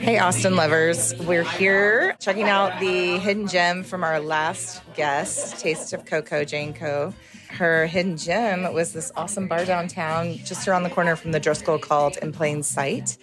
Hey, Austin lovers. We're here checking out the hidden gem from our last guest, Taste of Coco, Jane Co. Her hidden gem was this awesome bar downtown, just around the corner from the Driscoll called In Plain Sight.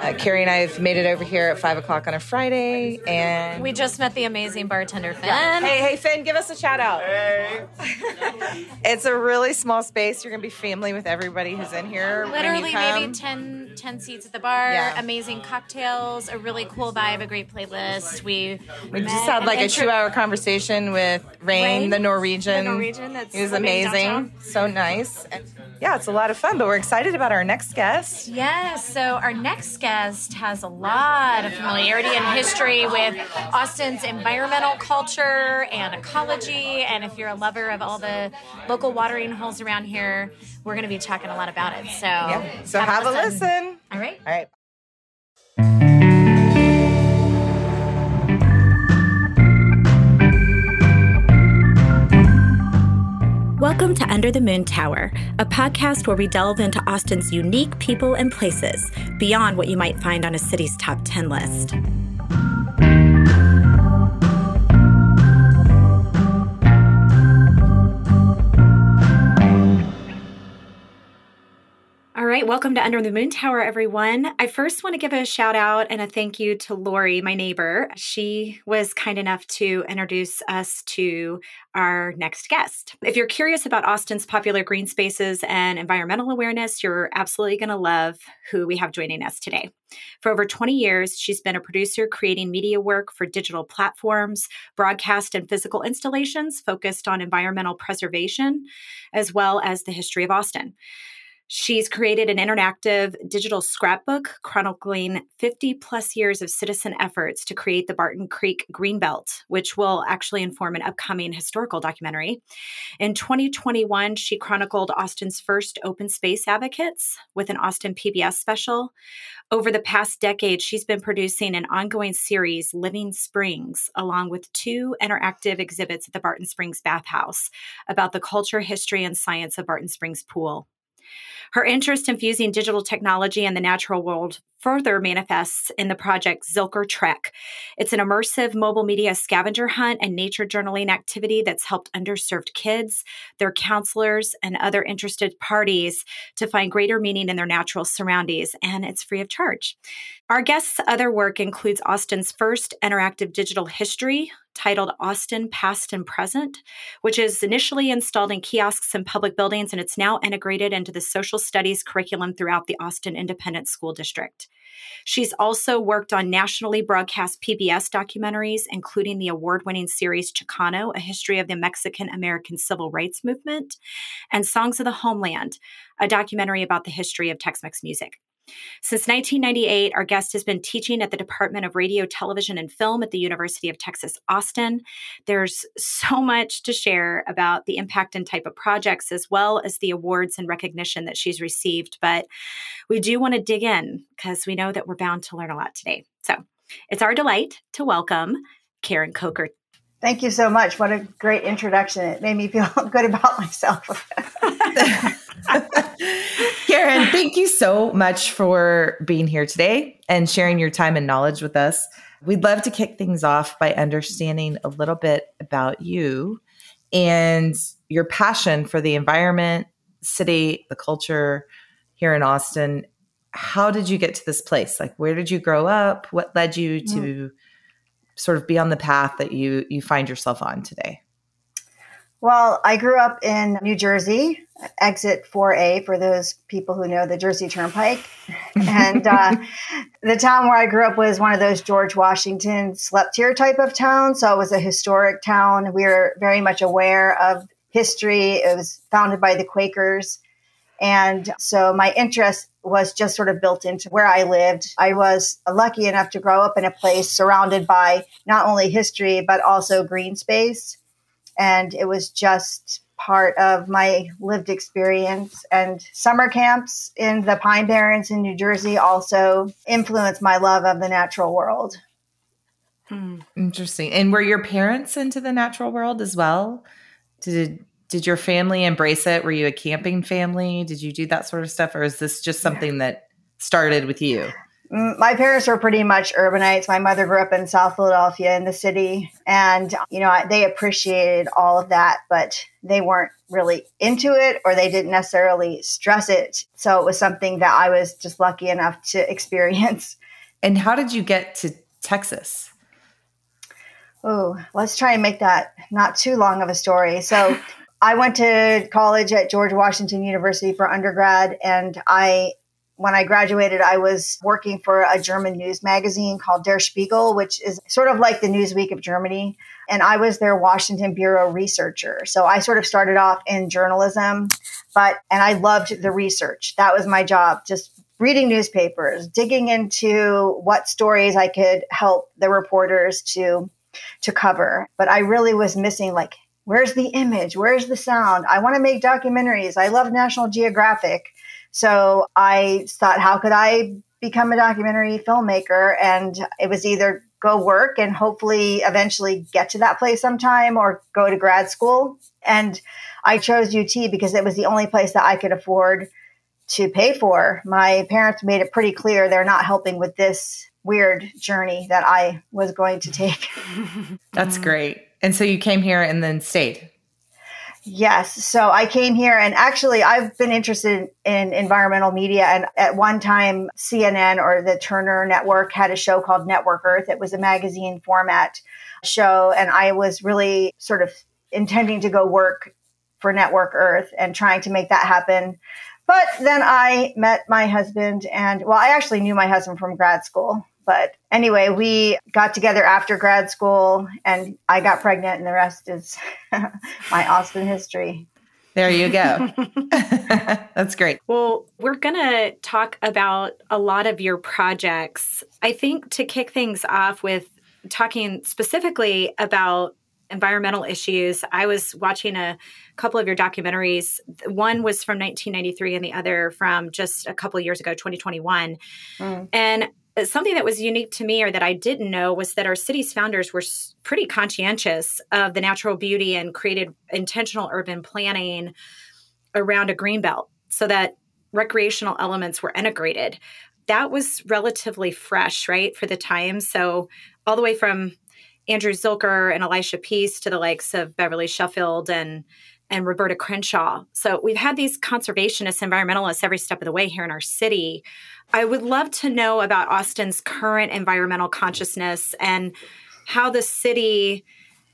Uh, Carrie and I have made it over here at 5 o'clock on a Friday, and We just met the amazing bartender Finn. Hey, hey, Finn, give us a shout out. Hey. it's a really small space. You're going to be family with everybody who's in here. when you Literally come. maybe 10, 10 seats at the bar, Yeah. amazing cocktails, a really cool vibe, a great playlist. We We met just had like a intro- two hour conversation with Rain, Rain, the Norwegian. the Norwegian that's he was living amazing. So nice. And yeah, it's a lot of fun, but we're excited about our next guest. Yes, so our next guest has a lot of familiarity and history with Austin's environmental culture and ecology. And if you're a lover of all the local watering holes around here, we're going to be talking a lot about it. So, Yeah. So have, a listen. All right. All right. Welcome to Under the Moon Tower, a podcast where we delve into Austin's unique people and places beyond what you might find on a city's top 10 list. All right, welcome to Under the Moon Tower, everyone. I first want to give a shout out and a thank you to Lori, my neighbor. She was kind enough to introduce us to our next guest. If you're curious about Austin's popular green spaces and environmental awareness, you're absolutely going to love who we have joining us today. For over 20 years, she's been a producer creating media work for digital platforms, broadcast and physical installations focused on environmental preservation, as well as the history of Austin. She's created an interactive digital scrapbook chronicling 50 plus years of citizen efforts to create the Barton Creek Greenbelt, which will actually inform an upcoming historical documentary. In 2021, she chronicled Austin's first open space advocates with an Austin PBS special. Over the past decade, she's been producing an ongoing series, Living Springs, along with two interactive exhibits at the Barton Springs Bathhouse about the culture, history, and science of Barton Springs Pool. Her interest in fusing digital technology and the natural world further manifests in the project Zilker Trek. It's an immersive mobile media scavenger hunt and nature journaling activity that's helped underserved kids, their counselors, and other interested parties to find greater meaning in their natural surroundings, and it's free of charge. Our guest's other work includes Austin's first interactive digital history titled Austin Past and Present, which is initially installed in kiosks and public buildings, and it's now integrated into the social studies curriculum throughout the Austin Independent School District. She's also worked on nationally broadcast PBS documentaries, including the award winning series Chicano, A History of the Mexican American Civil Rights Movement, and Songs of the Homeland, a documentary about the history of Tex Mex music. Since 1998, our guest has been teaching at the Department of Radio, Television, and Film at the University of Texas, Austin. There's so much to share about the impact and type of projects, as well as the awards and recognition that she's received. But we do want to dig in because we know that we're bound to learn a lot today. So it's our delight to welcome Karen Kocher. Thank you so much. What a great introduction. It made me feel good about myself. Karen, thank you so much for being here today and sharing your time and knowledge with us. We'd love to kick things off by understanding a little bit about you and your passion for the environment, city, the culture here in Austin. How did you get to this place? Like where did you grow up? What led you mm. to sort of be on the path that you you find yourself on today? Well, I grew up in New Jersey, exit 4A for those people who know the Jersey Turnpike. and uh, the town where I grew up was one of those George Washington slept here type of towns. So it was a historic town. We were very much aware of history. It was founded by the Quakers. And so my interest was just sort of built into where I lived. I was lucky enough to grow up in a place surrounded by not only history, but also green space. And it was just part of my lived experience. And summer camps in the Pine Barrens in New Jersey also influenced my love of the natural world. Hmm. Interesting. And were your parents into the natural world as well? Did did your family embrace it? Were you a camping family? Did you do that sort of stuff or is this just something that started with you? My parents were pretty much urbanites. My mother grew up in South Philadelphia in the city, and you know they appreciated all of that, but they weren't really into it, or they didn't necessarily stress it. So it was something that I was just lucky enough to experience. And how did you get to Texas? Oh, let's try and make that not too long of a story. So. I went to college at George Washington University for undergrad, and I when I graduated, I was working for a German news magazine called Der Spiegel, which is sort of like the Newsweek of Germany. And I was their Washington Bureau researcher. So I sort of started off in journalism, but, and I loved the research. That was my job, just reading newspapers, digging into what stories I could help the reporters to, to cover. But I really was missing like, where's the image? Where's the sound? I want to make documentaries. I love National Geographic so I thought, how could I become a documentary filmmaker? And it was either go work and hopefully eventually get to that place sometime or go to grad school. And I chose UT because it was the only place that I could afford to pay for. My parents made it pretty clear they're not helping with this weird journey that I was going to take. That's great. And so you came here and then stayed. Yes. So I came here and actually I've been interested in environmental media. And at one time, CNN or the Turner Network had a show called Network Earth. It was a magazine format show. And I was really sort of intending to go work for Network Earth and trying to make that happen. But then I met my husband and well, I actually knew my husband from grad school. But anyway, we got together after grad school and I got pregnant, and the rest is my Austin history. There you go. That's great. Well, we're going to talk about a lot of your projects. I think to kick things off with talking specifically about environmental issues, I was watching a couple of your documentaries. One was from 1993 and the other from just a couple of years ago, 2021. Mm. And something that was unique to me or that I didn't know was that our city's founders were pretty conscientious of the natural beauty and created intentional urban planning around a green belt so that recreational elements were integrated. That was relatively fresh, right, for the time. So, all the way from Andrew Zilker and Elisha Pease to the likes of Beverly Sheffield and and Roberta Crenshaw. So we've had these conservationists, environmentalists every step of the way here in our city. I would love to know about Austin's current environmental consciousness and how the city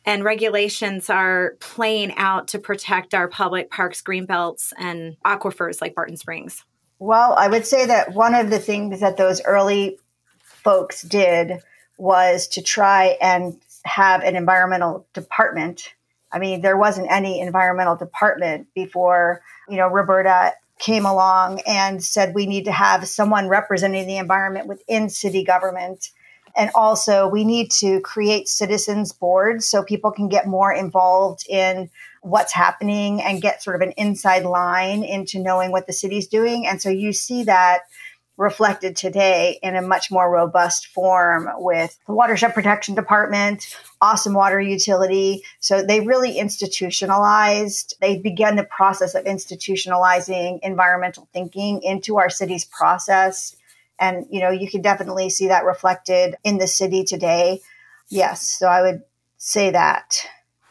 and regulations are playing out to protect our public parks, green belts, and aquifers like Barton Springs. Well, I would say that one of the things that those early folks did was to try and have an environmental department. I mean, there wasn't any environmental department before, you know, Roberta came along and said we need to have someone representing the environment within city government. And also, we need to create citizens boards so people can get more involved in what's happening and get sort of an inside line into knowing what the city's doing. And so you see that reflected today in a much more robust form with the Watershed Protection Department, Austin Water Utility. So they really institutionalized, they began the process of institutionalizing environmental thinking into our city's process. And, you know, you can definitely see that reflected in the city today. Yes. So I would say that.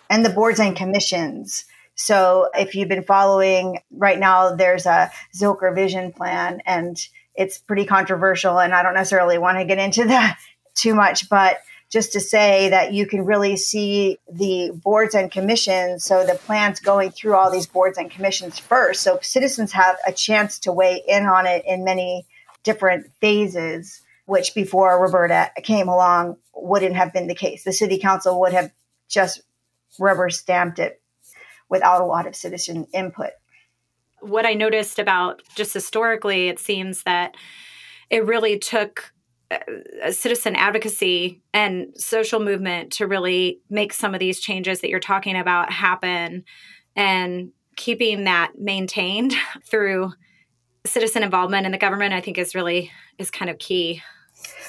And the boards and commissions. So if you've been following right now, there's a Zilker vision plan and it's pretty controversial and I don't necessarily want to get into that too much, but just to say that you can really see the boards and commissions. So the plans going through all these boards and commissions first. So citizens have a chance to weigh in on it in many different phases, which before Roberta came along wouldn't have been the case. The city council would have just rubber stamped it without a lot of citizen input what I noticed about just historically, it seems that it really took uh, citizen advocacy and social movement to really make some of these changes that you're talking about happen and keeping that maintained through citizen involvement in the government i think is really is kind of key.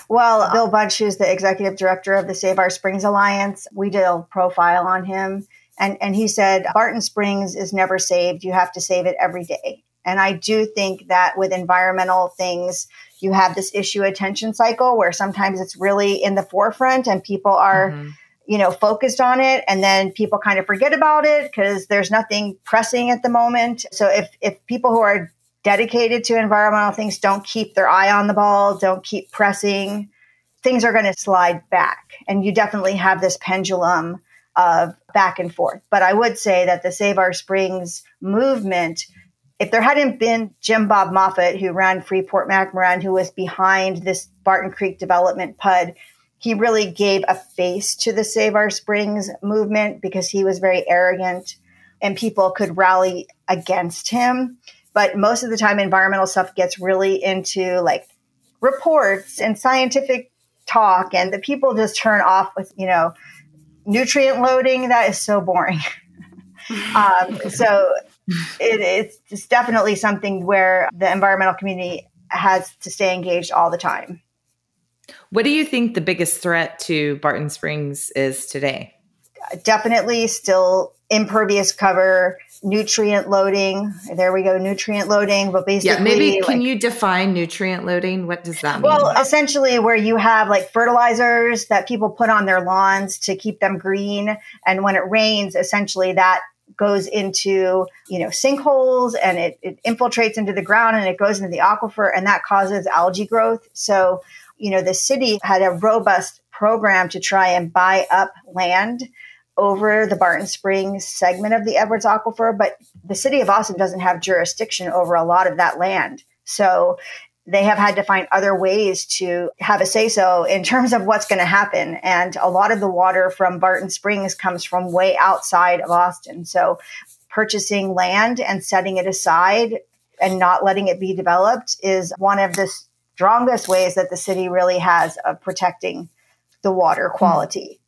Well bill bunch who's the executive director of the save our springs alliance we did a profile on him and, and he said, Barton Springs is never saved. You have to save it every day. And I do think that with environmental things, you have this issue attention cycle where sometimes it's really in the forefront and people are. Mm-hmm you know focused on it and then people kind of forget about it because there's nothing pressing at the moment so if if people who are dedicated to environmental things don't keep their eye on the ball don't keep pressing things are going to slide back and you definitely have this pendulum of back and forth but i would say that the save our springs movement if there hadn't been Jim Bob Moffett, who ran Freeport McMoRan, who was behind this Barton Creek development PUD, he really gave a face to the Save Our Springs movement because he was very arrogant and people could rally against him. But most of the time, environmental stuff gets really into like reports and scientific talk, and the people just turn off with, you know, nutrient loading. That is so boring. um, so it, it's definitely something where the environmental community has to stay engaged all the time. What do you think the biggest threat to Barton Springs is today? Definitely still impervious cover, nutrient loading. There we go, nutrient loading. But basically, yeah, maybe can like, you define nutrient loading? What does that mean? Well, essentially, where you have like fertilizers that people put on their lawns to keep them green, and when it rains, essentially that goes into you know sinkholes and it, it infiltrates into the ground and it goes into the aquifer and that causes algae growth so you know, the city had a robust program to try and buy up land over the Barton Springs segment of the Edwards Aquifer, but the city of Austin doesn't have jurisdiction over a lot of that land. So they have had to find other ways to have a say so in terms of what's going to happen. And a lot of the water from Barton Springs comes from way outside of Austin. So purchasing land and setting it aside and not letting it be developed is one of the strongest ways that the city really has of protecting the water hmm. quality. Mm-hmm.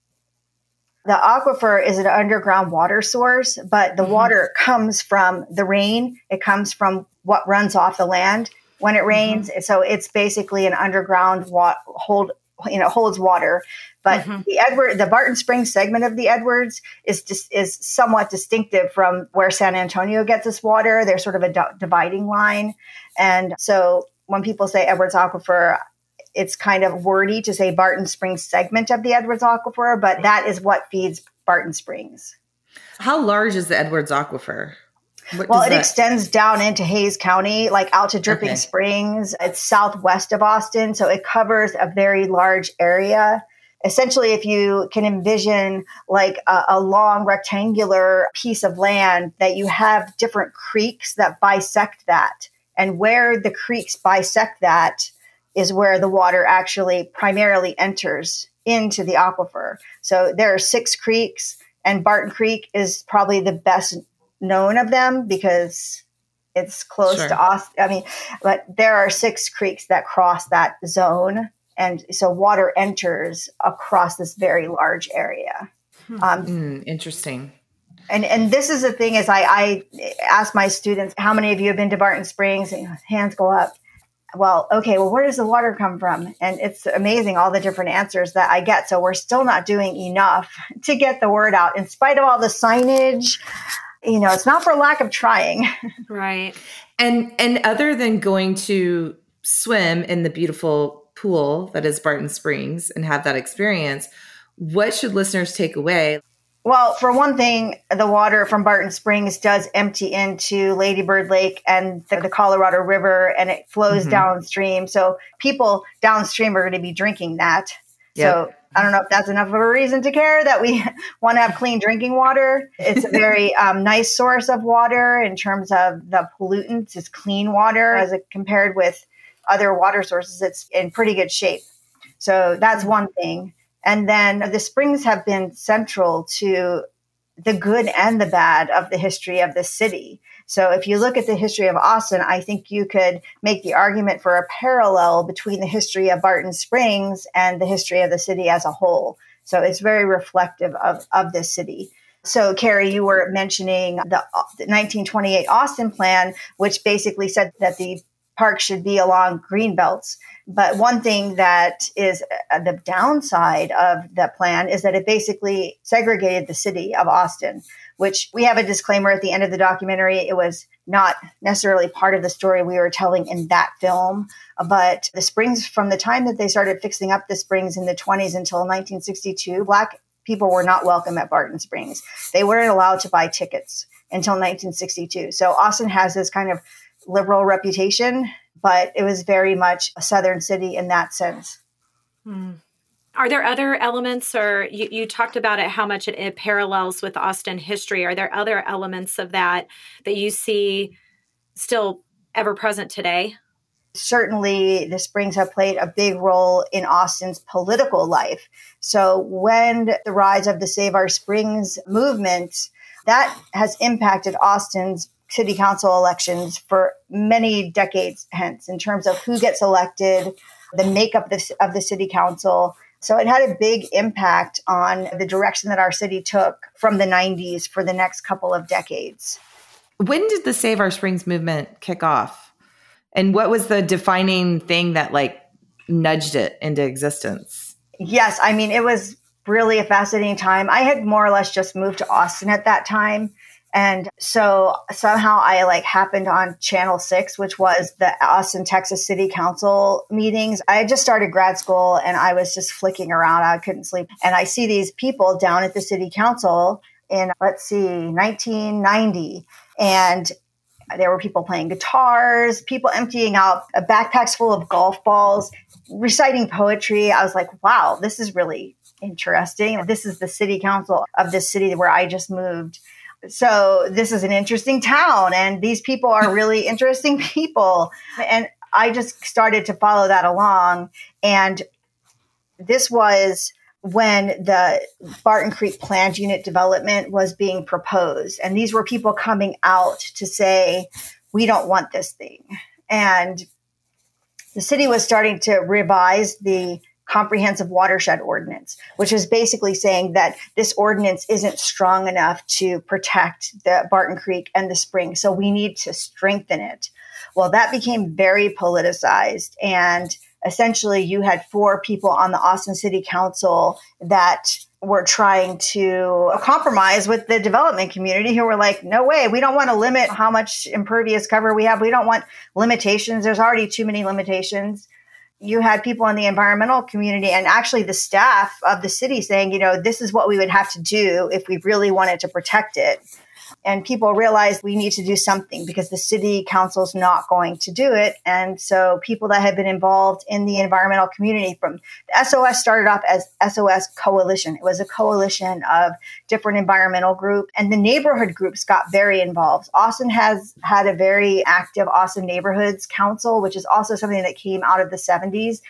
The aquifer is an underground water source, but the mm-hmm. water comes from the rain. It comes from what runs off the land when it mm-hmm. rains. Mm-hmm. So it's basically an underground wa- hold, you know, holds water. But mm-hmm. the Edward, the Barton Springs segment of the Edwards is just is somewhat distinctive from where San Antonio gets its water. There's sort of a d- dividing line, and so when people say Edwards Aquifer, it's kind of wordy to say Barton Springs segment of the Edwards Aquifer, but that is what feeds Barton Springs. How large is the Edwards Aquifer? What well, it that... extends down into Hays County, like out to Dripping okay. Springs. It's southwest of Austin, so it covers a very large area. Essentially, if you can envision like a, a long rectangular piece of land that you have different creeks that bisect that. And where the creeks bisect that is where the water actually primarily enters into the aquifer. So there are six creeks, and Barton Creek is probably the best known of them because it's close sure. to Austin. I mean, but there are six creeks that cross that zone. And so water enters across this very large area. Hmm. Um, mm, interesting and and this is the thing is I, I ask my students how many of you have been to Barton Springs and hands go up. Well, okay, well, where does the water come from? And it's amazing all the different answers that I get. So we're still not doing enough to get the word out in spite of all the signage. You know, it's not for lack of trying. Right. And and other than going to swim in the beautiful pool that is Barton Springs and have that experience, what should listeners take away? Well, for one thing, the water from Barton Springs does empty into Ladybird Lake and the, the Colorado River and it flows mm-hmm. downstream. So people downstream are going to be drinking that. Yep. So I don't know if that's enough of a reason to care that we want to have clean drinking water. It's a very um, nice source of water in terms of the pollutants. It's clean water as it compared with other water sources. It's in pretty good shape. So that's one thing. And then the springs have been central to the good and the bad of the history of the city. So if you look at the history of Austin, I think you could make the argument for a parallel between the history of Barton Springs and the history of the city as a whole. So it's very reflective of, of this city. So, Carrie, you were mentioning the, the 1928 Austin plan, which basically said that the park should be along green belts. But one thing that is uh, the downside of the plan is that it basically segregated the city of Austin, which we have a disclaimer at the end of the documentary. It was not necessarily part of the story we were telling in that film. But the springs, from the time that they started fixing up the springs in the 20s until 1962, Black people were not welcome at Barton Springs. They weren't allowed to buy tickets until 1962. So Austin has this kind of liberal reputation, but it was very much a southern city in that sense. Hmm. Are there other elements, or you, you talked about it, how much it, it, parallels with Austin history? Are there other elements of that that you see still ever present today? Certainly, the Springs have played a big role in Austin's political life. So, when the rise of the Save Our Springs movement, that has impacted Austin's city council elections for many decades hence in terms of who gets elected, the makeup of the city council, so it had a big impact on the direction that our city took from the 90s for the next couple of decades. When did the Save Our Springs movement kick off? And what was the defining thing that like nudged it into existence? Yes, I mean, it was really a fascinating time. I had more or less just moved to Austin at that time. And so somehow I like happened on channel six, which was the Austin, Texas City Council meetings. I had just started grad school and I was just flicking around. I couldn't sleep. And I see these people down at the city council in, let's see, 1990. And there were people playing guitars, people emptying out uh, backpacks full of golf balls, reciting poetry. I was like, wow, this is really interesting. This is the city council of this city where I just moved so this is an interesting town and these people are really interesting people. And i just started to follow that along. And this was when the barton creek planned unit development was being proposed. And these were people coming out to say we don't want this thing. And the city was starting to revise the comprehensive watershed ordinance, which is basically saying that this ordinance isn't strong enough to protect the Barton Creek and the spring. So we need to strengthen it. Well, that became very politicized. And essentially, you had four people on the Austin City Council that were trying to compromise with the development community who were like, no way, we don't want to limit how much impervious cover we have. We don't want limitations. There's already too many limitations you had people in the environmental community and actually the staff of the city saying, you know, this is what we would have to do if we really wanted to protect it and people realized we need to do something because the city council is not going to do it. And so people that have been involved in the environmental community from the SOS started off as SOS Coalition. It was a coalition of different environmental groups and the neighborhood groups got very involved. Austin has had a very active Austin Neighborhoods Council, which is also something that came out of the 70s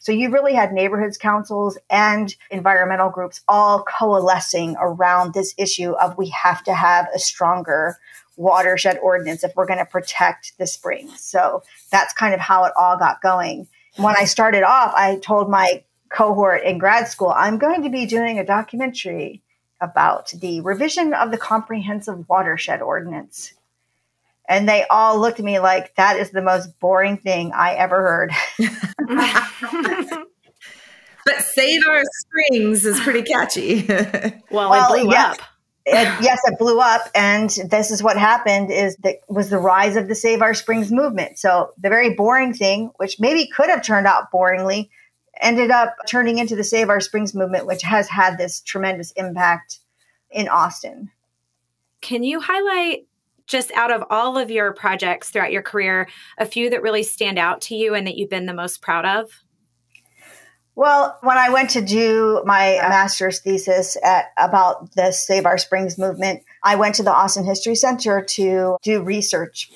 so you really had neighborhoods councils and environmental groups all coalescing around this issue of we have to have a stronger watershed ordinance if we're going to protect the springs. So that's kind of how it all got going. When I started off, I told my cohort in grad school, I'm going to be doing a documentary about the revision of the comprehensive watershed ordinance. And they all looked at me like, that is the most boring thing I ever heard. but Save Our Springs is pretty catchy. well, well, it blew yes. up. It, yes, it blew up, and this is what happened: is that was the rise of the Save Our Springs movement. So the very boring thing, which maybe could have turned out boringly, ended up turning into the Save Our Springs movement, which has had this tremendous impact in Austin. Can you highlight just out of all of your projects throughout your career, a few that really stand out to you and that you've been the most proud of? Well, when I went to do my master's thesis at, about the Save Our Springs movement, I went to the Austin History Center to do research.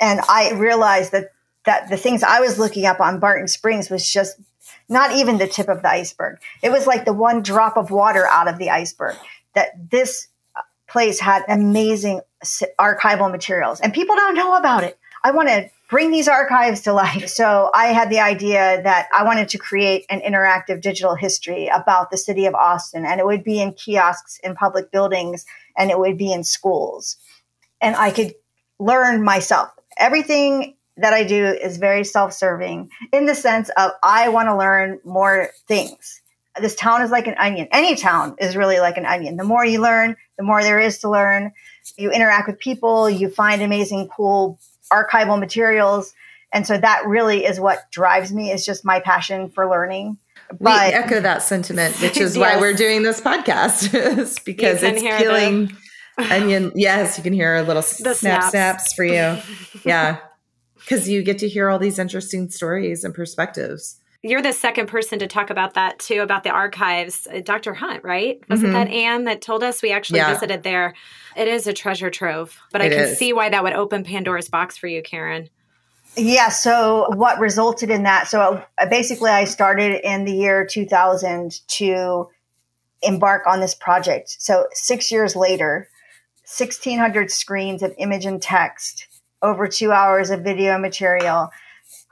And I realized that, that the things I was looking up on Barton Springs was just not even the tip of the iceberg. It was like the one drop of water out of the iceberg. That this place had amazing archival materials and people don't know about it. I want to bring these archives to life. So I had the idea that I wanted to create an interactive digital history about the city of Austin and it would be in kiosks in public buildings and it would be in schools. And I could learn myself. Everything that I do is very self-serving in the sense of I want to learn more things this town is like an onion. Any town is really like an onion. The more you learn, the more there is to learn. you interact with people, you find amazing, cool archival materials. And so that really is what drives me is just my passion for learning. But, we echo that sentiment, which is yes. why we're doing this podcast, is because it's peeling the... onion. Yes, you can hear a little snap snaps. snaps for you. Yeah, because you get to hear all these interesting stories and perspectives. You're the second person to talk about that too, about the archives. Uh, Dr. Hunt, right? Wasn't mm-hmm. that Anne that told us we actually yeah. visited there? It is a treasure trove, but it I can is. see why that would open Pandora's box for you, Karen. Yeah. So what resulted in that? So uh, basically, I started in the year 2000 to embark on this project. So six years later, 1,600 screens of image and text, over two hours of video material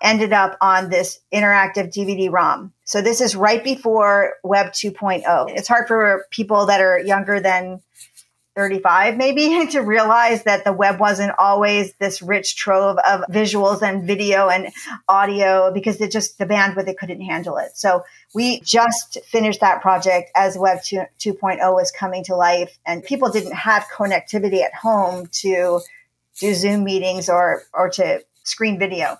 ended up on this interactive DVD ROM. So this is right before Web 2.0. It's hard for people that are younger than 35 maybe to realize that the web wasn't always this rich trove of visuals and video and audio because it just the bandwidth it couldn't handle it so we just finished that project as web 2, 2.0 was coming to life and people didn't have connectivity at home to do zoom meetings or or to screen video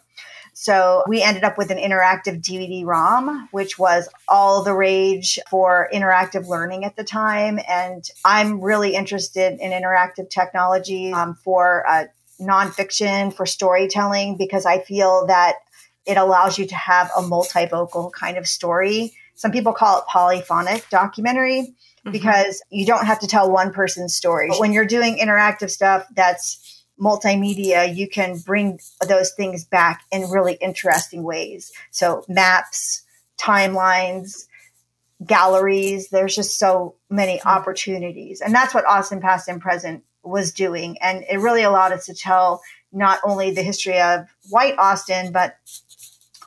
so we ended up with an interactive DVD ROM, which was all the rage for interactive learning at the time. And I'm really interested in interactive technology um, for uh, nonfiction, for storytelling, because I feel that it allows you to have a multivocal kind of story. Some people call it polyphonic documentary mm-hmm. because you don't have to tell one person's story. But when you're doing interactive stuff that's multimedia, you can bring those things back in really interesting ways. So, maps, timelines, galleries, there's just so many mm-hmm. opportunities. And that's what Austin Past and Present was doing. And it really allowed us to tell not only the history of white Austin, but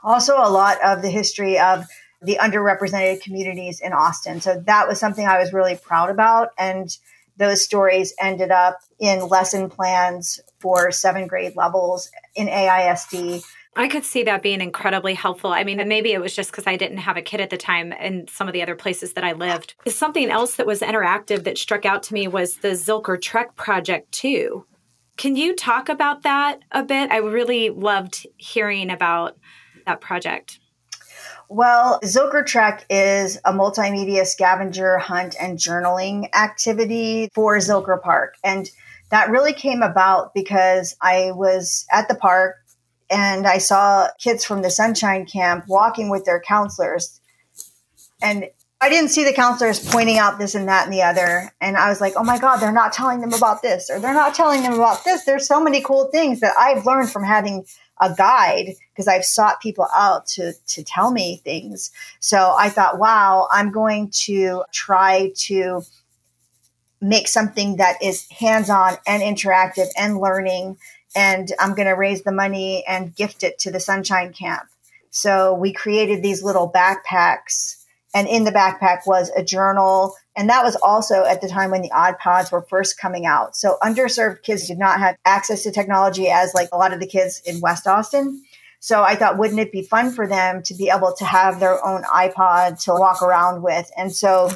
also a lot of the history of the underrepresented communities in Austin. So that was something I was really proud about. And those stories ended up in lesson plans for seven grade levels in AISD. I could see that being incredibly helpful. I mean, maybe it was just because I didn't have a kid at the time in some of the other places that I lived. Something else that was interactive that struck out to me was the Zilker Trek project, too. Can you talk about that a bit? I really loved hearing about that project. Well, Zilker Trek is a multimedia scavenger hunt and journaling activity for Zilker Park. And that really came about because I was at the park and I saw kids from the Sunshine Camp walking with their counselors. And I didn't see the counselors pointing out this and that and the other. And I was like, oh my God, they're not telling them about this or they're not telling them about this. There's so many cool things that I've learned from having a guide because I've sought people out to to tell me things. So I thought, wow, I'm going to try to make something that is hands-on and interactive and learning and I'm going to raise the money and gift it to the Sunshine Camp. So we created these little backpacks and in the backpack was a journal. And that was also at the time when the iPods were first coming out. So underserved kids did not have access to technology as like a lot of the kids in West Austin. So I thought, wouldn't it be fun for them to be able to have their own iPod to walk around with? And so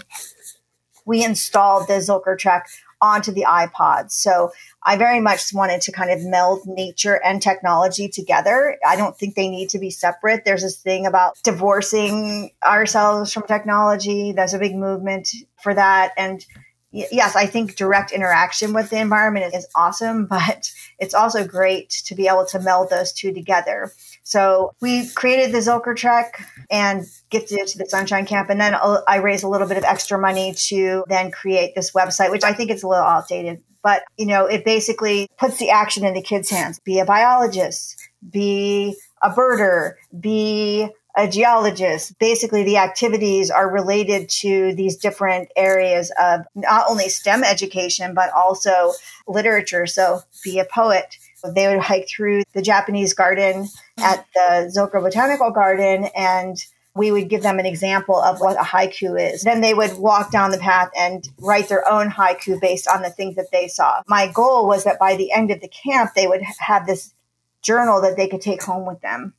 we installed the Zilker Trek onto the iPods. So I very much wanted to kind of meld nature and technology together. I don't think they need to be separate. There's this thing about divorcing ourselves from technology. There's a big movement for that. And yes, I think direct interaction with the environment is awesome, but it's also great to be able to meld those two together. So we created the Zilker Trek and gifted it to the Sunshine Camp. And then uh, I raised a little bit of extra money to then create this website, which I think it's a little outdated. But, you know, it basically puts the action in the kids' hands. Be a biologist, be a birder, be a geologist. Basically, the activities are related to these different areas of not only STEM education, but also literature. So be a poet. They would hike through the Japanese garden at the Zilker Botanical Garden and we would give them an example of what a haiku is. Then they would walk down the path and write their own haiku based on the things that they saw. My goal was that by the end of the camp, they would have this journal that they could take home with them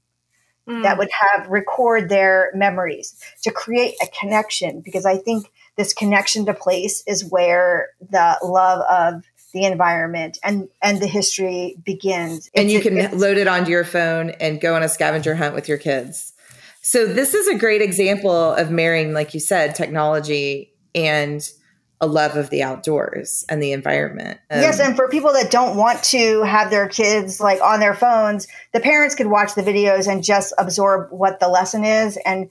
mm. that would have record their memories to create a connection because I think this connection to place is where the love of the environment and and the history begins. and It's- you can load it onto your phone and go on a scavenger hunt with your kids. So this is a great example of marrying, like you said, technology and a love of the outdoors and the environment. Um, yes, and for people that don't want to have their kids like on their phones, the parents could watch the videos and just absorb what the lesson is and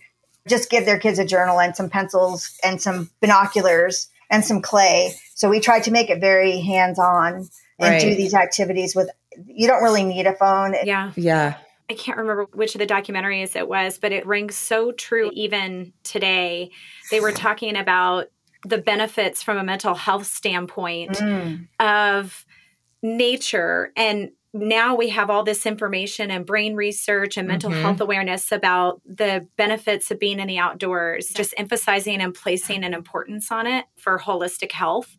just give their kids a journal and some pencils and some binoculars and some clay. So we tried to make it very hands-on and do these activities with you don't really need a phone. Yeah. yeah, I can't remember which of the documentaries it was, but it rings so true even today. They were talking about the benefits from a mental health standpoint Mm. of nature and now we have all this information and brain research and mental Mhm. health awareness about the benefits of being in the outdoors, just emphasizing and placing an importance on it for holistic health.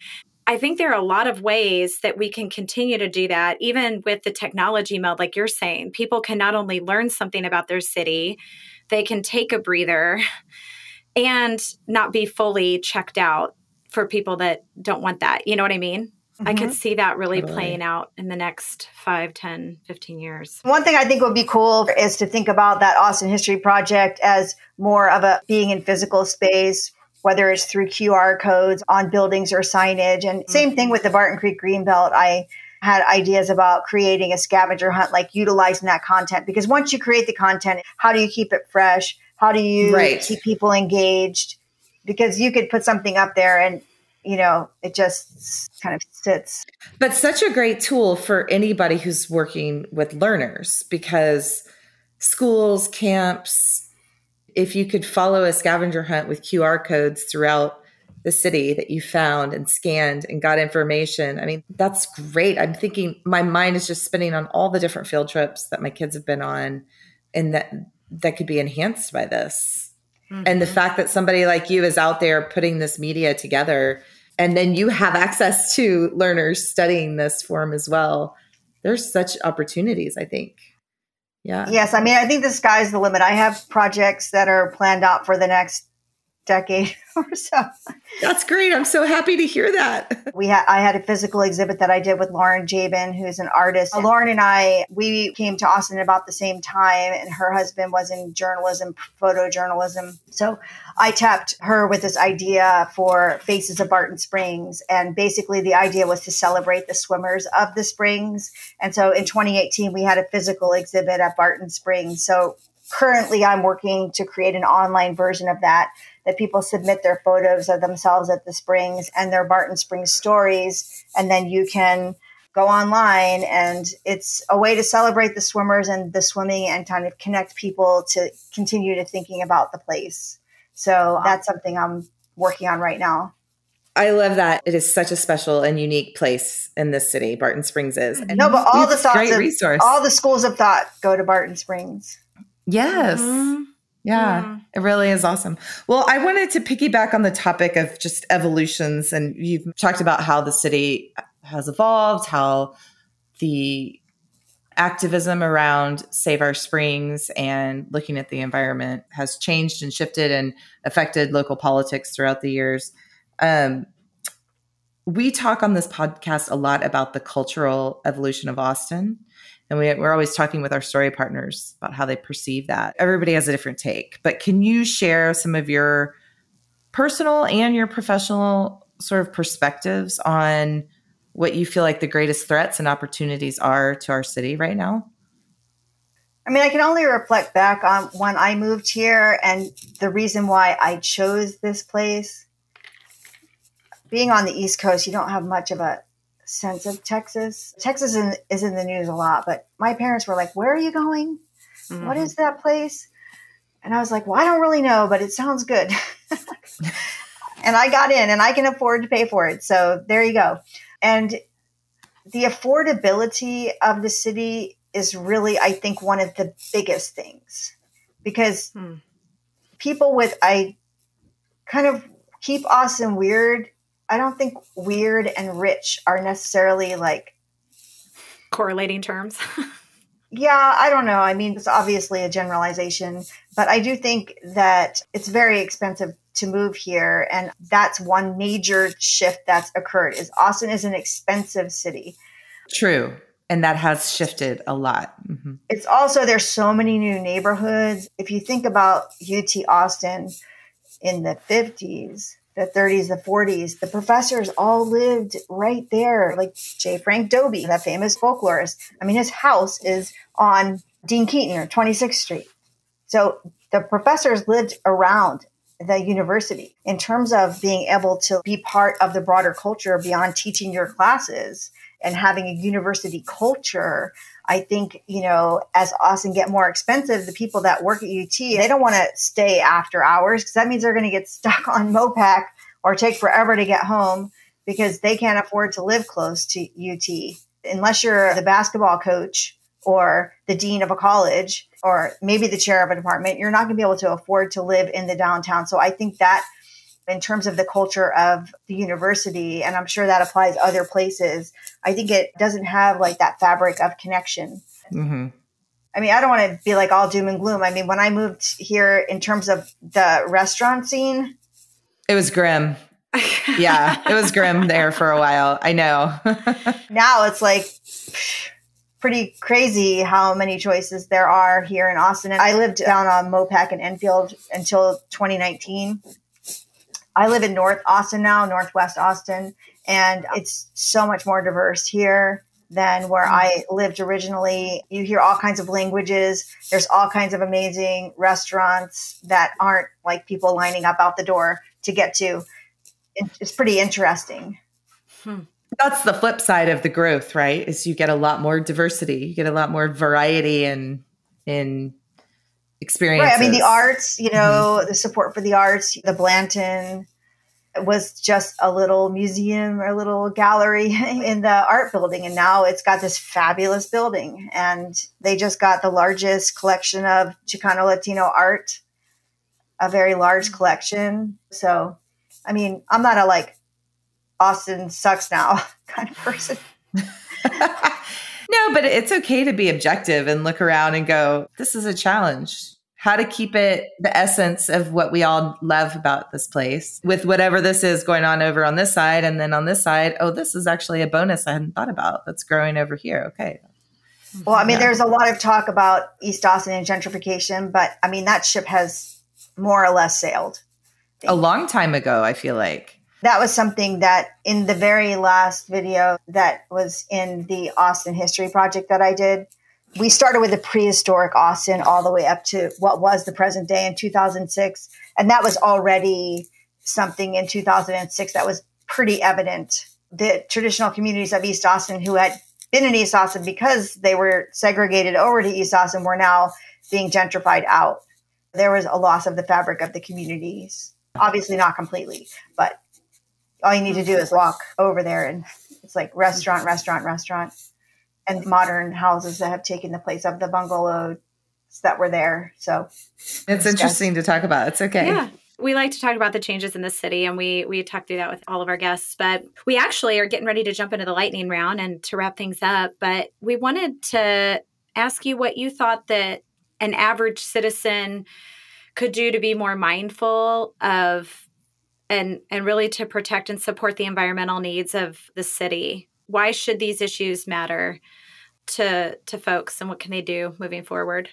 I think there are a lot of ways that we can continue to do that, even with the technology meld, like you're saying. People can not only learn something about their city, they can take a breather and not be fully checked out for people that don't want that. You know what I mean? I could mm-hmm. see that really Totally. playing out in the next 5, 10, 15 years. One thing I think would be cool is to think about that Austin History Project as more of a being in physical space, whether it's through QR codes on buildings or signage. And mm-hmm. same thing with the Barton Creek Greenbelt. I had ideas about creating a scavenger hunt, like utilizing that content. Because once you create the content, how do you keep it fresh? How do you Right. keep people engaged? Because you could put something up there and you know, it just kind of sits. but such a great tool for anybody who's working with learners because schools, camps, if you could follow a scavenger hunt with QR codes throughout the city that you found and scanned and got information. I mean, that's great. I'm thinking my mind is just spinning on all the different field trips that my kids have been on and that that could be enhanced by this. And the mm-hmm. fact that somebody like you is out there putting this media together and then you have access to learners studying this form as well. There's such opportunities, I think. Yeah. Yes, I mean, I think the sky's the limit. I have projects that are planned out for the next decade or so. That's great. I'm so happy to hear that. We had I had a physical exhibit that I did with Lauren Jabin, who's an artist. Lauren and I we came to Austin about the same time, and her husband was in journalism, photojournalism. So I tapped her with this idea for Faces of Barton Springs, and basically the idea was to celebrate the swimmers of the springs. And so in 2018, we had a physical exhibit at Barton Springs. So currently, I'm working to create an online version of that that people submit their photos of themselves at the springs and their Barton Springs stories, and then you can go online and it's a way to celebrate the swimmers and the swimming and kind of connect people to continue to thinking about the place. So that's something I'm working on right now. I love that. It is such a special and unique place in this city. Barton Springs is. And No, but all the thoughts great of, resource. all the schools of thought go to Barton Springs. Yes. Mhm. Yeah, Mhm. it really is awesome. Well, I wanted to piggyback on the topic of just evolutions, and you've talked about how the city has evolved, how the activism around Save Our Springs and looking at the environment has changed and shifted and affected local politics throughout the years. Um, we talk on this podcast a lot about the cultural evolution of Austin. And we, we're always talking with our story partners about how they perceive that. Everybody has a different take, but can you share some of your personal and your professional sort of perspectives on what you feel like the greatest threats and opportunities are to our city right now? I mean, I can only reflect back on when I moved here and the reason why I chose this place. Being on the East Coast, you don't have much of a sense of Texas. Texas is in, is in the news a lot, but my parents were like, Where are you going? What is that place? And I was like, Well, I don't really know, but it sounds good. and I got in and I can afford to pay for it. So there you go. And the affordability of the city is really, I think, one of the biggest things because Hmm. people with, I kind of keep Austin weird. I don't think weird and rich are necessarily like, Correlating terms. yeah, I don't know. I mean, it's obviously a generalization, but I do think that it's very expensive to move here. And that's one major shift that's occurred is Austin is an expensive city. True. And that has shifted a lot. Mm-hmm. It's also, there's so many new neighborhoods. If you think about UT Austin in the 50s, the 30s, the 40s, the professors all lived right there, like J. Frank Dobie, that famous folklorist. I mean, his house is on Dean Keaton or 26th Street. So the professors lived around the university in terms of being able to be part of the broader culture beyond teaching your classes and having a university culture. I think, you know, as Austin get more expensive, the people that work at UT, they don't want to stay after hours because that means they're going to get stuck on Mopac or take forever to get home because they can't afford to live close to UT. Unless you're the basketball coach or the dean of a college or maybe the chair of a department, you're not going to be able to afford to live in the downtown. So I think that in terms of the culture of the university, and I'm sure that applies other places, I think it doesn't have like that fabric of connection. Mm-hmm. I mean, I don't want to be like all doom and gloom. I mean, when I moved here in terms of the restaurant scene, it was grim. yeah, it was grim there for a while. I know. now it's like, pretty crazy how many choices there are here in Austin. And I lived down on Mopac and Enfield until 2019. I live in North Austin now, Northwest Austin, and it's so much more diverse here than where I lived originally. You hear all kinds of languages. There's all kinds of amazing restaurants that aren't like people lining up out the door to get to. It's pretty interesting. Hmm that's the flip side of the growth, right? Is you get a lot more diversity, you get a lot more variety in in experiences. Right. I mean, the arts, you know, mm-hmm. the support for the arts, the Blanton was just a little museum or a little gallery in the art building. And now it's got this fabulous building. And they just got the largest collection of Chicano Latino art, a very large mm-hmm. collection. So, I mean, I'm not a like Austin sucks now kind of person. no, but it's okay to be objective and look around and go, this is a challenge. How to keep it the essence of what we all love about this place with whatever this is going on over on this side. And then on this side, oh, this is actually a bonus I hadn't thought about that's growing over here. Okay. Well, I mean, yeah. there's a lot of talk about East Austin and gentrification, but I mean, that ship has more or less sailed. A long time ago, I feel like that was something that in the very last video that was in the Austin History Project that I did, we started with the prehistoric Austin all the way up to what was the present day in 2006. And that was already something in 2006 that was pretty evident. The traditional communities of East Austin who had been in East Austin because they were segregated over to East Austin were now being gentrified out. There was a loss of the fabric of the communities. Obviously, not completely, but all you need to do is walk over there and it's like restaurant, restaurant, restaurant, and modern houses that have taken the place of the bungalows that were there. So it's interesting to talk about. It's okay. Yeah. We like to talk about the changes in the city and we we talk through that with all of our guests, but we actually are getting ready to jump into the lightning round and to wrap things up, but we wanted to ask you what you thought that an average citizen could do to be more mindful of and and really to protect and support the environmental needs of the city. Why should these issues matter to to folks and what can they do moving forward?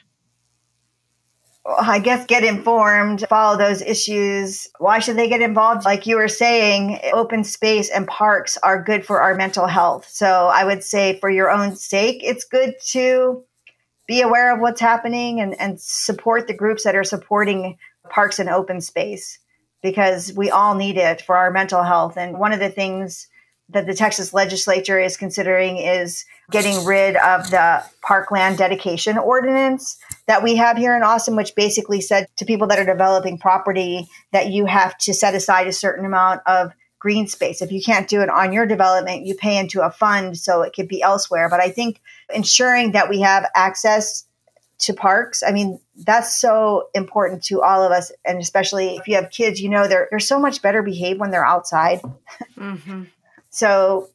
I guess get informed, follow those issues. Why should they get involved? Like you were saying, open space and parks are good for our mental health. So I would say, for your own sake, it's good to be aware of what's happening and, and support the groups that are supporting parks and open space because we all need it for our mental health. And one of the things that the Texas legislature is considering is getting rid of the parkland dedication ordinance that we have here in Austin, which basically said to people that are developing property that you have to set aside a certain amount of green space. If you can't do it on your development, you pay into a fund so it could be elsewhere. But I think ensuring that we have access to parks. I mean, that's so important to all of us. And especially if you have kids, you know, they're, they're so much better behaved when they're outside. Mm-hmm. so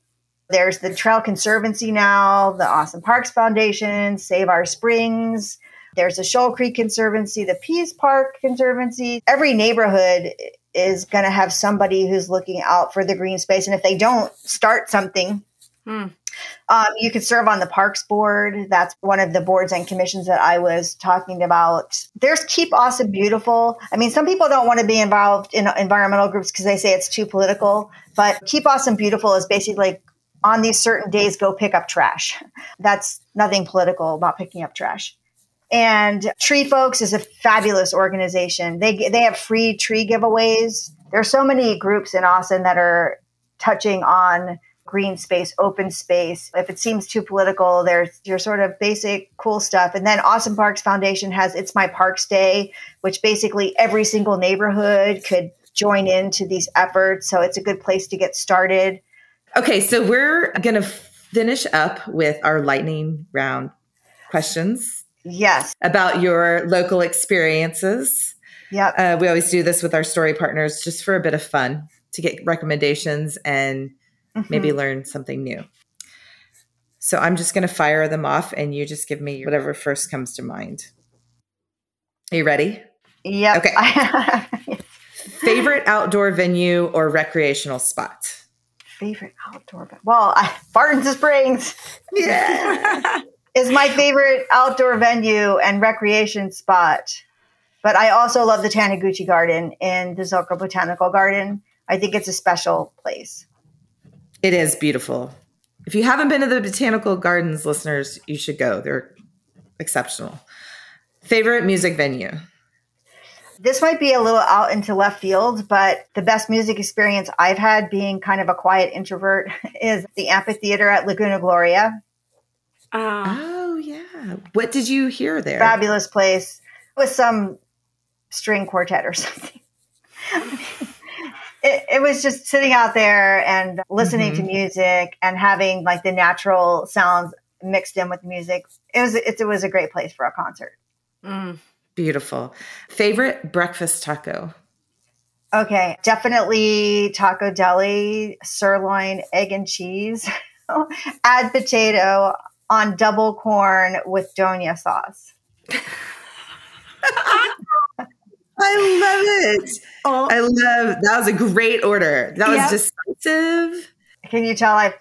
there's the Trail Conservancy now, the Austin Parks Foundation, Save Our Springs. There's the Shoal Creek Conservancy, the Pease Park Conservancy. Every neighborhood is going to have somebody who's looking out for the green space. And if they don't start something, hmm. Um, you could serve on the Parks Board. That's one of the boards and commissions that I was talking about. There's Keep Austin Beautiful. I mean, some people don't want to be involved in environmental groups because they say it's too political, but Keep Austin Beautiful is basically like on these certain days, go pick up trash. That's nothing political about picking up trash. And Tree Folks is a fabulous organization. They they have free tree giveaways. There are so many groups in Austin that are touching on green space, open space. If it seems too political, there's your sort of basic cool stuff. And then Austin Parks Foundation has It's My Parks Day, which basically every single neighborhood could join into these efforts. So it's a good place to get started. Okay, so we're going to finish up with our lightning round questions. Yes. About your local experiences. Yeah. Uh, we always do this with our story partners just for a bit of fun to get recommendations and mm-hmm. maybe learn something new. So I'm just going to fire them off and you just give me whatever first comes to mind. Are you ready? Yeah. Okay. Favorite outdoor venue or recreational spot? favorite outdoor well I, barton springs yeah is my favorite outdoor venue and recreation spot but i also love the taniguchi garden in the Zilker botanical garden i think it's a special place it is beautiful if you haven't been to the botanical gardens listeners you should go they're exceptional favorite music venue this might be a little out into left field, but the best music experience I've had being kind of a quiet introvert is the amphitheater at Laguna Gloria. Uh, oh, yeah. What did you hear there? Fabulous place with some string quartet or something. It, it, was just sitting out there and listening mm-hmm. to music and having like the natural sounds mixed in with music. It was it, it was a great place for a concert. Mm. Beautiful. Favorite breakfast taco? Okay, definitely Taco Deli, sirloin, egg and cheese. Add potato on double corn with Doña sauce. I love it. Oh. I love that was a great order. That was yep. decisive. Can you tell I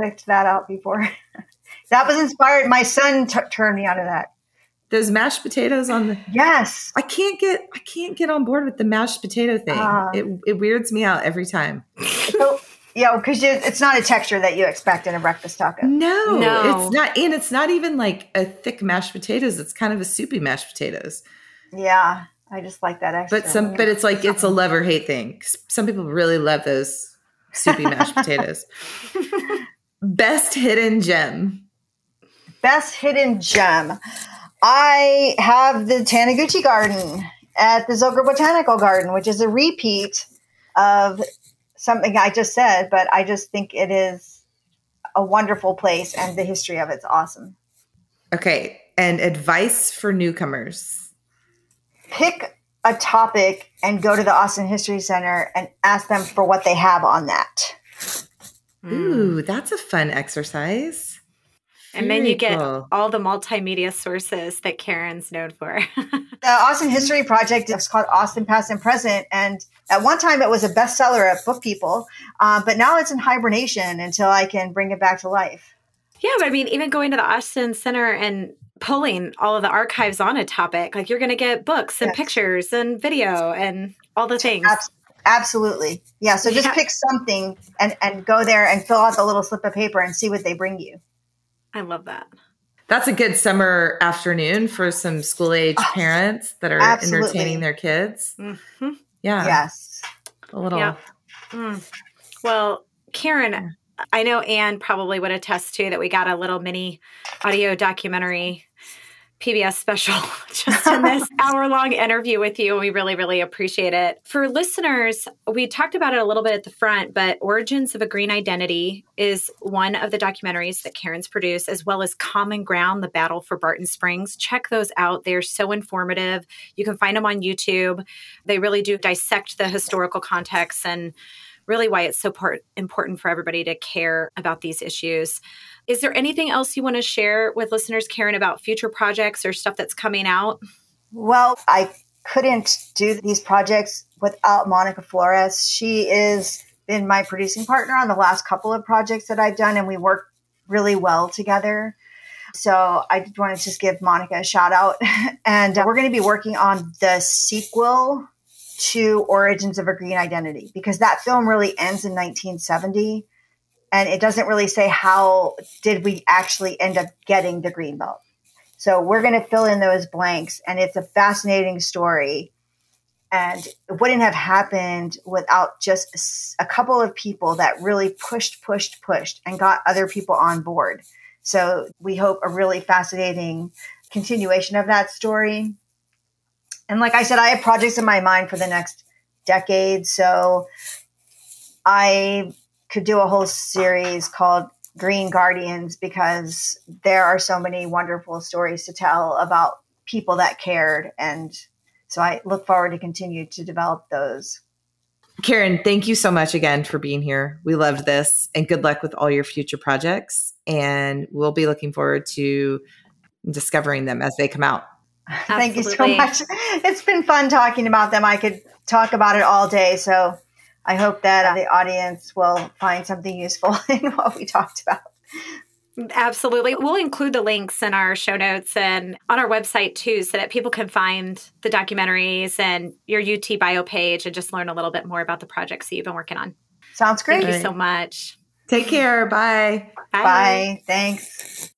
picked that out before? that was inspired. My son t- turned me onto that those mashed potatoes on the yes i can't get i can't get on board with the mashed potato thing uh, it, it weirds me out every time so yeah because it's not a texture that you expect in a breakfast taco no no it's not and it's not even like a thick mashed potatoes it's kind of a soupy mashed potatoes yeah i just like that extra but some but it's like it's a love or hate thing. Some people really love those soupy mashed potatoes. Best hidden gem. Best hidden gem. I have the Taniguchi Garden at the Zilker Botanical Garden, which is a repeat of something I just said, but I just think it is a wonderful place and the history of it's awesome. Okay. And advice for newcomers pick a topic and go to the Austin History Center and ask them for what they have on that. Ooh, that's a fun exercise. And then you get cool. all the multimedia sources that Karen's known for. the Austin History Project is called Austin Past and Present. And at one time it was a bestseller at Book People, uh, but now it's in hibernation until I can bring it back to life. Yeah, but I mean, even going to the Austin Center and pulling all of the archives on a topic, like you're going to get books and yes. pictures and video and all the things. Absolutely. Yeah. So just yeah. pick something and, and go there and fill out the little slip of paper and see what they bring you. I love that. That's a good summer afternoon for some school age oh, parents that are absolutely. entertaining their kids. Mm-hmm. Yeah. Yes. A little. Yeah. Mm. Well, Karen, I know Anne probably would attest to that we got a little mini audio documentary PBS special just in this hour long interview with you. We really, really appreciate it. For listeners, we talked about it a little bit at the front, but Origins of a Green Identity is one of the documentaries that Karen's produced, as well as Common Ground, The Battle for Barton Springs. Check those out. They're so informative. You can find them on YouTube. They really do dissect the historical context and really why it's so part- important for everybody to care about these issues. Is there anything else you want to share with listeners, Karen, about future projects or stuff that's coming out? Well, I couldn't do these projects without Monica Flores. She is been my producing partner on the last couple of projects that I've done, and we work really well together. So I want to just give Monica a shout out. and uh, we're going to be working on the sequel to Origins of a Green Identity because that film really ends in 1970 and it doesn't really say how did we actually end up getting the green belt. So we're going to fill in those blanks and it's a fascinating story and it wouldn't have happened without just a couple of people that really pushed pushed pushed and got other people on board. So we hope a really fascinating continuation of that story. And like I said, I have projects in my mind for the next decade. So I could do a whole series called Green Guardians because there are so many wonderful stories to tell about people that cared. And so I look forward to continue to develop those. Karen, thank you so much again for being here. We loved this and good luck with all your future projects. And we'll be looking forward to discovering them as they come out. Thank you so much. It's been fun talking about them. I could talk about it all day. So I hope that uh, the audience will find something useful in what we talked about. Absolutely. We'll include the links in our show notes and on our website too, so that people can find the documentaries and your UT bio page and just learn a little bit more about the projects that you've been working on. Sounds great. Thank you so much. Take care. Bye. Bye. Bye. Thanks.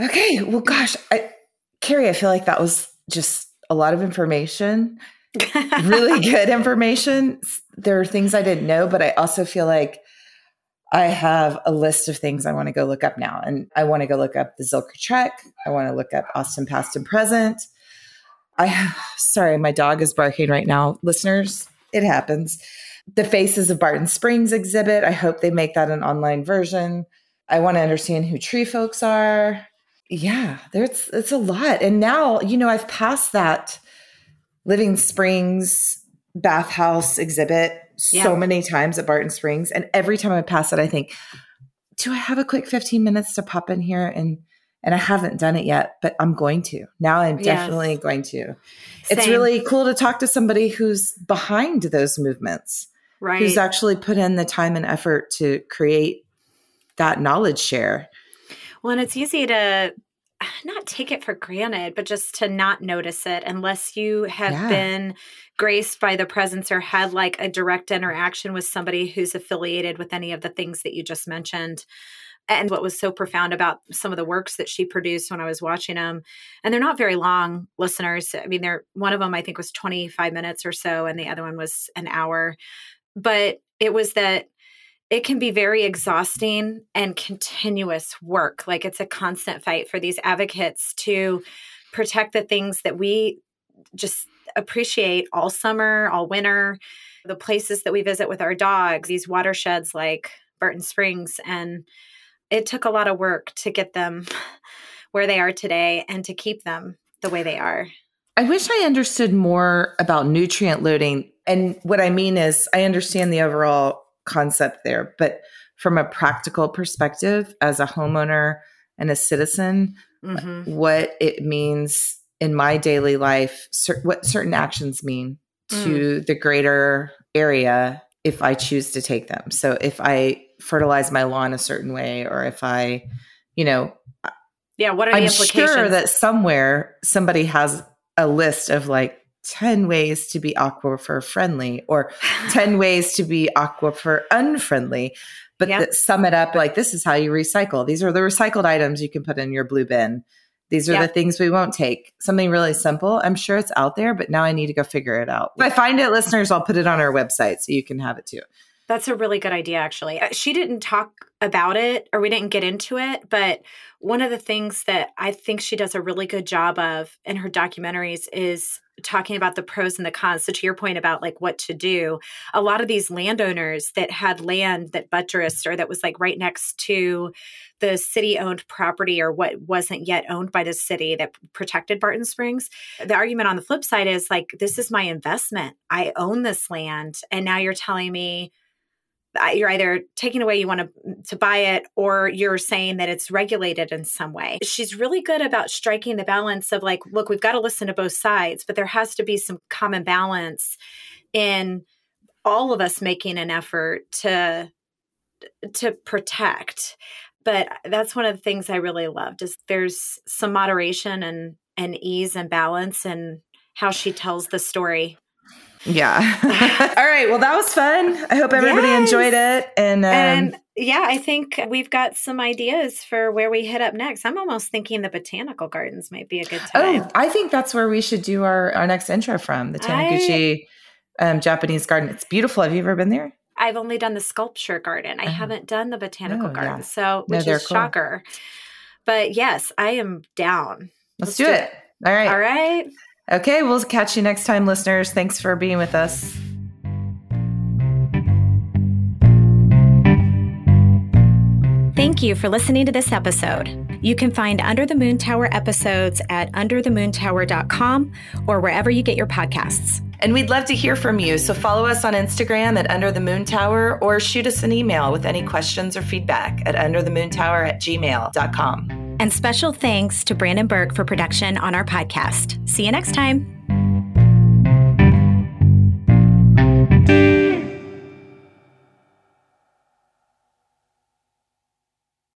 Okay. Well, gosh, I, Carrie, I feel like that was just a lot of information. really good information. There are things I didn't know, but I also feel like I have a list of things I want to go look up now. And I want to go look up the Zilker Trek. I want to look up Austin Past and Present. I sorry, my dog is barking right now. Listeners, it happens. The Faces of Barton Springs exhibit. I hope they make that an online version. I want to understand who tree folks are. Yeah, there's it's a lot. And now, you know, I've passed that Living Springs bathhouse exhibit yeah. so many times at Barton Springs. And every time I pass it, I think, do I have a quick 15 minutes to pop in here and and I haven't done it yet, but I'm going to. Now I'm yes. definitely going to. Same. It's really cool to talk to somebody who's behind those movements. Right. Who's actually put in the time and effort to create that knowledge share. Well, and it's easy to not take it for granted, but just to not notice it unless you have yeah. been graced by the presence or had like a direct interaction with somebody who's affiliated with any of the things that you just mentioned. And what was so profound about some of the works that she produced when I was watching them, and they're not very long, listeners. I mean, they're one of them I think was 25 minutes or so, and the other one was an hour. But it was that it can be very exhausting and continuous work. Like it's a constant fight for these advocates to protect the things that we just appreciate all summer, all winter, the places that we visit with our dogs, these watersheds like Barton Springs. And it took a lot of work to get them where they are today and to keep them the way they are. I wish I understood more about nutrient loading. And what I mean is, I understand the overall concept there. But from a practical perspective, as a homeowner and a citizen, mm-hmm. what it means in my daily life, cer- what certain actions mean mm. to the greater area if I choose to take them. So if I fertilize my lawn a certain way, or if I, you know, yeah, what are I'm the implications? sure that somewhere somebody has a list of like 10 ways to be aquifer friendly or 10 ways to be aquifer unfriendly. But that sum it up like this is how you recycle. These are the recycled items you can put in your blue bin. These are the things we won't take. Something really simple. I'm sure it's out there but now i need to go figure it out. If i find it listeners i'll put it on our website so you can have it too. That's a really good idea, actually. Uh, she didn't talk about it or we didn't get into it, but one of the things that I think she does a really good job of in her documentaries is talking about the pros and the cons. So to your point about like what to do, a lot of these landowners that had land that buttressed or that was like right next to the city owned property or what wasn't yet owned by the city that protected Barton Springs. The argument on the flip side is like, this is my investment. I own this land. And now you're telling me Uh, you're either taking away you want to mm, to buy it or you're saying that it's regulated in some way. She's really good about striking the balance of like look we've got to listen to both sides but there has to be some common balance in all of us making an effort to to protect. But that's one of the things i really loved is there's some moderation and and ease and balance and how she tells the story yeah. All right. Well, that was fun. I hope everybody yes. enjoyed it. And, um, and yeah, I think we've got some ideas for where we hit up next. I'm almost thinking the botanical gardens might be a good time. Oh, I think that's where we should do our, our next intro from the Taniguchi I, um, Japanese garden. It's beautiful. Have you ever been there? I've only done the sculpture garden. I uh-huh. haven't done the botanical oh, garden. Yeah. So, which no, is cool. shocker. But yes, I am down. Let's, Let's do, do it. it. All right. All right. Okay, we'll catch you next time, listeners. Thanks for being with us. Thank you for listening to this episode. You can find Under the Moon Tower episodes at underthemoontower.com or wherever you get your podcasts. And we'd love to hear from you, so follow us on Instagram at Under the Moon Tower or shoot us an email with any questions or feedback at underthemoontower at gmail.com. And special thanks to Brandon Burke for production on our podcast. See you next time.